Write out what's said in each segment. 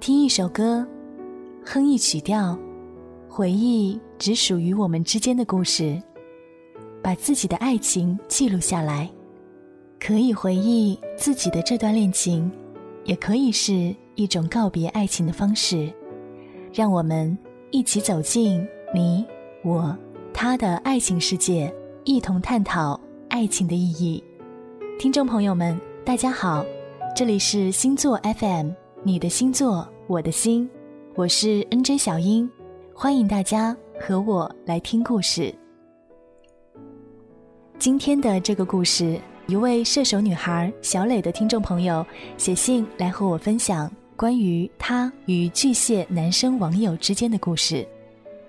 听一首歌，哼一曲调，回忆只属于我们之间的故事，把自己的爱情记录下来，可以回忆自己的这段恋情，也可以是一种告别爱情的方式。让我们一起走进你我他的爱情世界，一同探讨爱情的意义。听众朋友们，大家好。这里是星座 FM，你的星座，我的心，我是 NJ 小英，欢迎大家和我来听故事。今天的这个故事，一位射手女孩小磊的听众朋友写信来和我分享关于她与巨蟹男生网友之间的故事。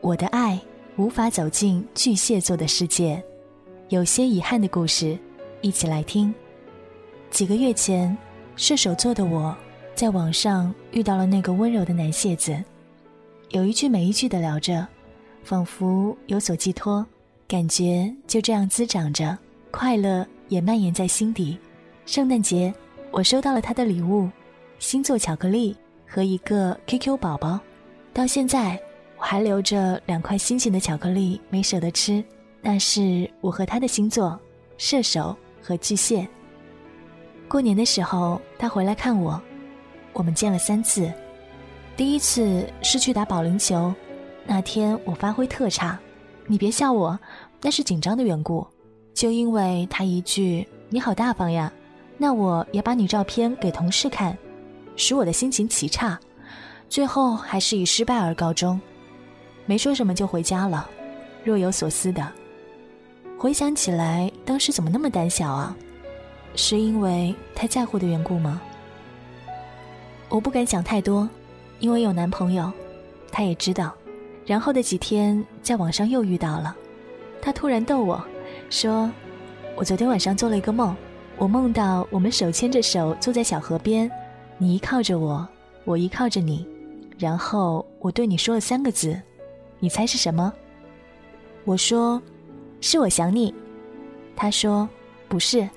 我的爱无法走进巨蟹座的世界，有些遗憾的故事，一起来听。几个月前。射手座的我，在网上遇到了那个温柔的男蟹子，有一句没一句的聊着，仿佛有所寄托，感觉就这样滋长着，快乐也蔓延在心底。圣诞节，我收到了他的礼物，星座巧克力和一个 QQ 宝宝，到现在我还留着两块心形的巧克力没舍得吃，那是我和他的星座，射手和巨蟹。过年的时候，他回来看我，我们见了三次。第一次是去打保龄球，那天我发挥特差，你别笑我，那是紧张的缘故。就因为他一句“你好大方呀”，那我也把你照片给同事看，使我的心情极差，最后还是以失败而告终。没说什么就回家了，若有所思的。回想起来，当时怎么那么胆小啊？是因为太在乎的缘故吗？我不敢想太多，因为有男朋友，他也知道。然后的几天，在网上又遇到了，他突然逗我，说：“我昨天晚上做了一个梦，我梦到我们手牵着手坐在小河边，你依靠着我，我依靠着你，然后我对你说了三个字，你猜是什么？”我说：“是我想你。”他说：“不是。”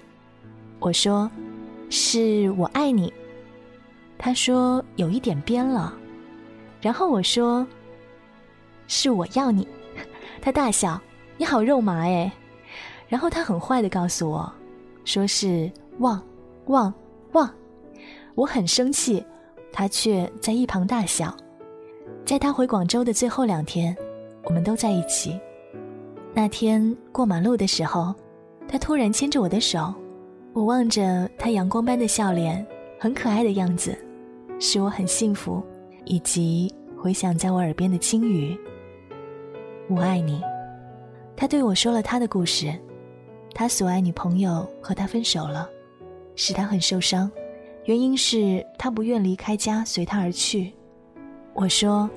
我说：“是我爱你。”他说：“有一点编了。”然后我说：“是我要你。”他大笑：“你好肉麻哎！”然后他很坏的告诉我：“说是忘，忘，忘。”我很生气，他却在一旁大笑。在他回广州的最后两天，我们都在一起。那天过马路的时候，他突然牵着我的手。我望着他阳光般的笑脸，很可爱的样子，使我很幸福。以及回响在我耳边的轻语：“我爱你。”他对我说了他的故事，他所爱女朋友和他分手了，使他很受伤，原因是他不愿离开家随他而去。我说：“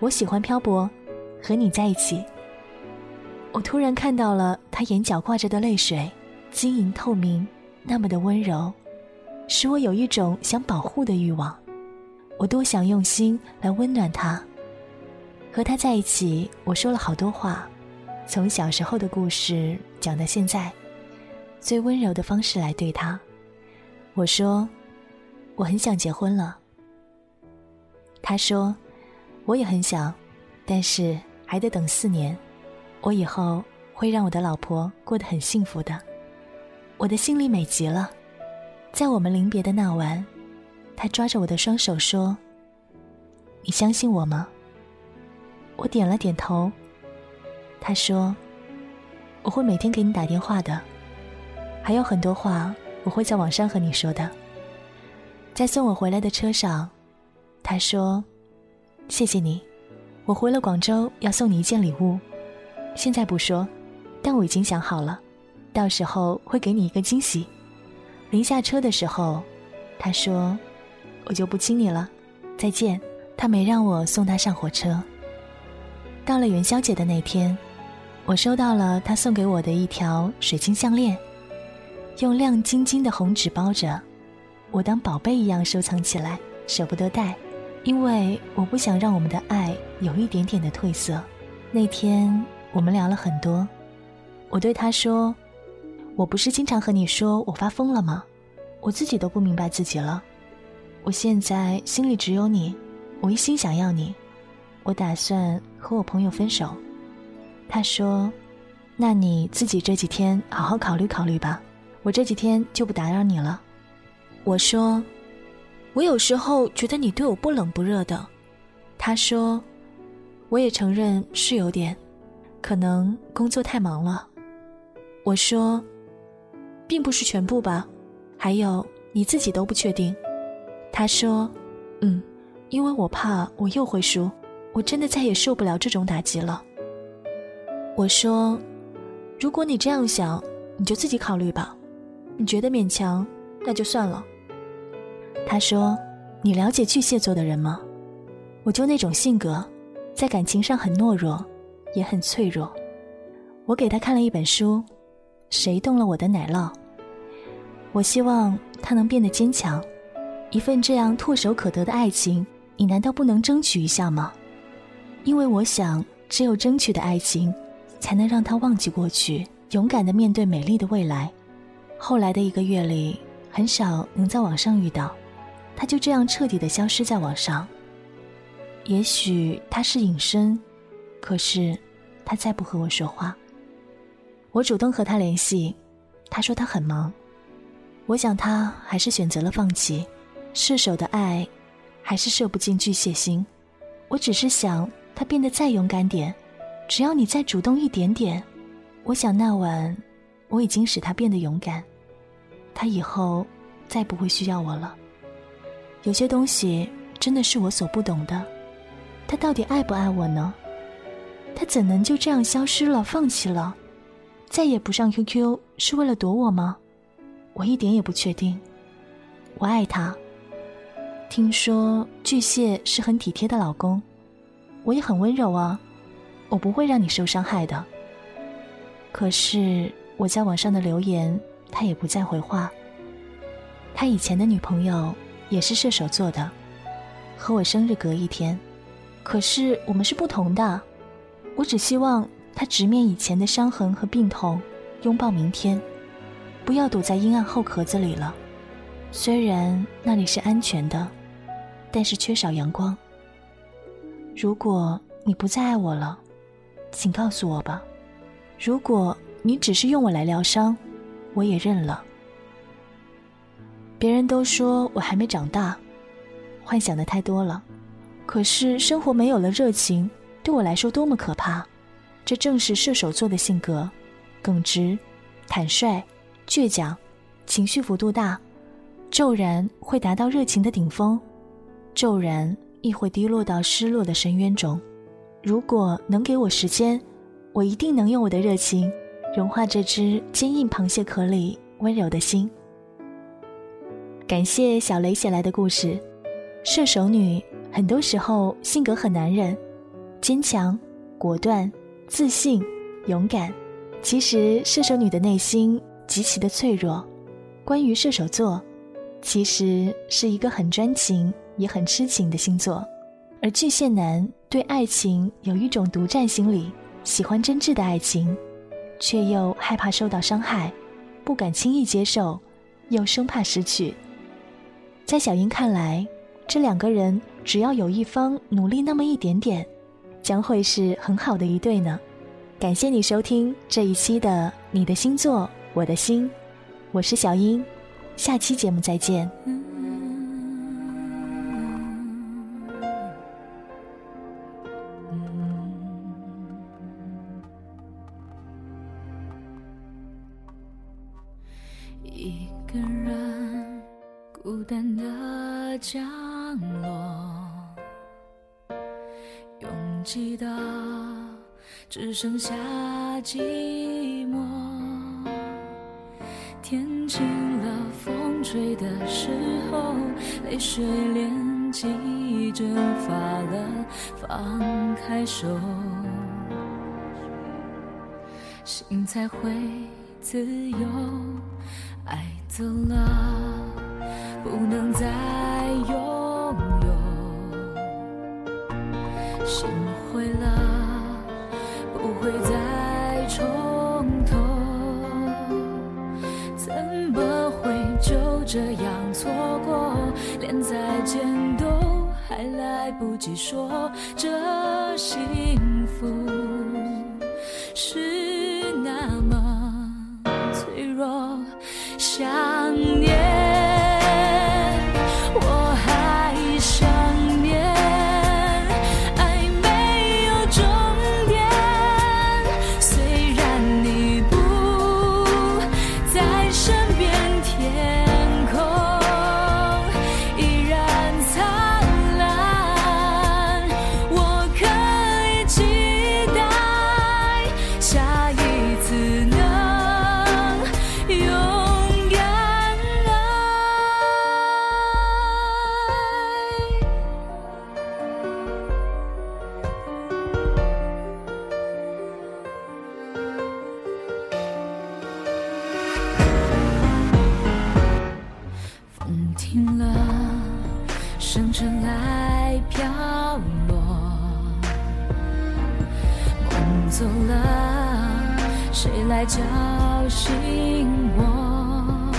我喜欢漂泊，和你在一起。”我突然看到了他眼角挂着的泪水，晶莹透明。那么的温柔，使我有一种想保护的欲望。我多想用心来温暖他。和他在一起，我说了好多话，从小时候的故事讲到现在，最温柔的方式来对他。我说，我很想结婚了。他说，我也很想，但是还得等四年。我以后会让我的老婆过得很幸福的。我的心里美极了，在我们临别的那晚，他抓着我的双手说：“你相信我吗？”我点了点头。他说：“我会每天给你打电话的，还有很多话我会在网上和你说的。”在送我回来的车上，他说：“谢谢你，我回了广州要送你一件礼物，现在不说，但我已经想好了。”到时候会给你一个惊喜。临下车的时候，他说：“我就不亲你了，再见。”他没让我送他上火车。到了元宵节的那天，我收到了他送给我的一条水晶项链，用亮晶晶的红纸包着，我当宝贝一样收藏起来，舍不得戴，因为我不想让我们的爱有一点点的褪色。那天我们聊了很多，我对他说。我不是经常和你说我发疯了吗？我自己都不明白自己了。我现在心里只有你，我一心想要你，我打算和我朋友分手。”他说：“那你自己这几天好好考虑考虑吧，我这几天就不打扰你了。”我说：“我有时候觉得你对我不冷不热的。”他说：“我也承认是有点，可能工作太忙了。”我说：“并不是全部吧，还有你自己都不确定。”他说：“嗯，因为我怕我又会输，我真的再也受不了这种打击了。”我说：“如果你这样想，你就自己考虑吧。你觉得勉强，那就算了。”他说：“你了解巨蟹座的人吗？我就那种性格，在感情上很懦弱，也很脆弱。我给他看了一本书，《谁动了我的奶酪》。我希望他能变得坚强。一份这样唾手可得的爱情，你难道不能争取一下吗？因为我想，只有争取的爱情，才能让他忘记过去，勇敢的面对美丽的未来。后来的一个月里，很少能在网上遇到。”他就这样彻底的消失在网上。也许他是隐身，可是他再不和我说话。我主动和他联系，他说他很忙。我想他还是选择了放弃。射手的爱，还是射不进巨蟹星。我只是想他变得再勇敢点，只要你再主动一点点。我想那晚，我已经使他变得勇敢。他以后再不会需要我了。有些东西真的是我所不懂的，他到底爱不爱我呢？他怎能就这样消失了、放弃了，再也不上 QQ 是为了躲我吗？我一点也不确定。我爱他。听说巨蟹是很体贴的老公，我也很温柔啊，我不会让你受伤害的。可是我在网上的留言，他也不再回话。他以前的女朋友。也是射手座的，和我生日隔一天，可是我们是不同的。我只希望他直面以前的伤痕和病痛，拥抱明天，不要躲在阴暗后壳子里了。虽然那里是安全的，但是缺少阳光。如果你不再爱我了，请告诉我吧。如果你只是用我来疗伤，我也认了。别人都说我还没长大，幻想的太多了。可是生活没有了热情，对我来说多么可怕！这正是射手座的性格：耿直、坦率、倔强，情绪幅度大，骤然会达到热情的顶峰，骤然亦会低落到失落的深渊中。如果能给我时间，我一定能用我的热情融化这只坚硬螃蟹壳里温柔的心。感谢小雷写来的故事。射手女很多时候性格很男人，坚强、果断、自信、勇敢。其实射手女的内心极其的脆弱。关于射手座，其实是一个很专情也很痴情的星座。而巨蟹男对爱情有一种独占心理，喜欢真挚的爱情，却又害怕受到伤害，不敢轻易接受，又生怕失去。在小英看来，这两个人只要有一方努力那么一点点，将会是很好的一对呢。感谢你收听这一期的《你的星座我的心》，我是小英，下期节目再见。一个人。孤单的降落，拥挤的只剩下寂寞。天晴了，风吹的时候，泪水连记忆蒸发了，放开手，心才会自由。爱走了。不能再拥有，心灰了，不会再这样错过连再见都还来不及说这幸福是风停了生尘埃飘落梦走了谁来叫醒我？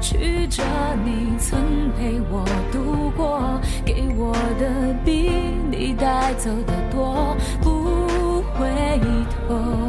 曲折你曾陪我度过给我的比你带走的多不回头。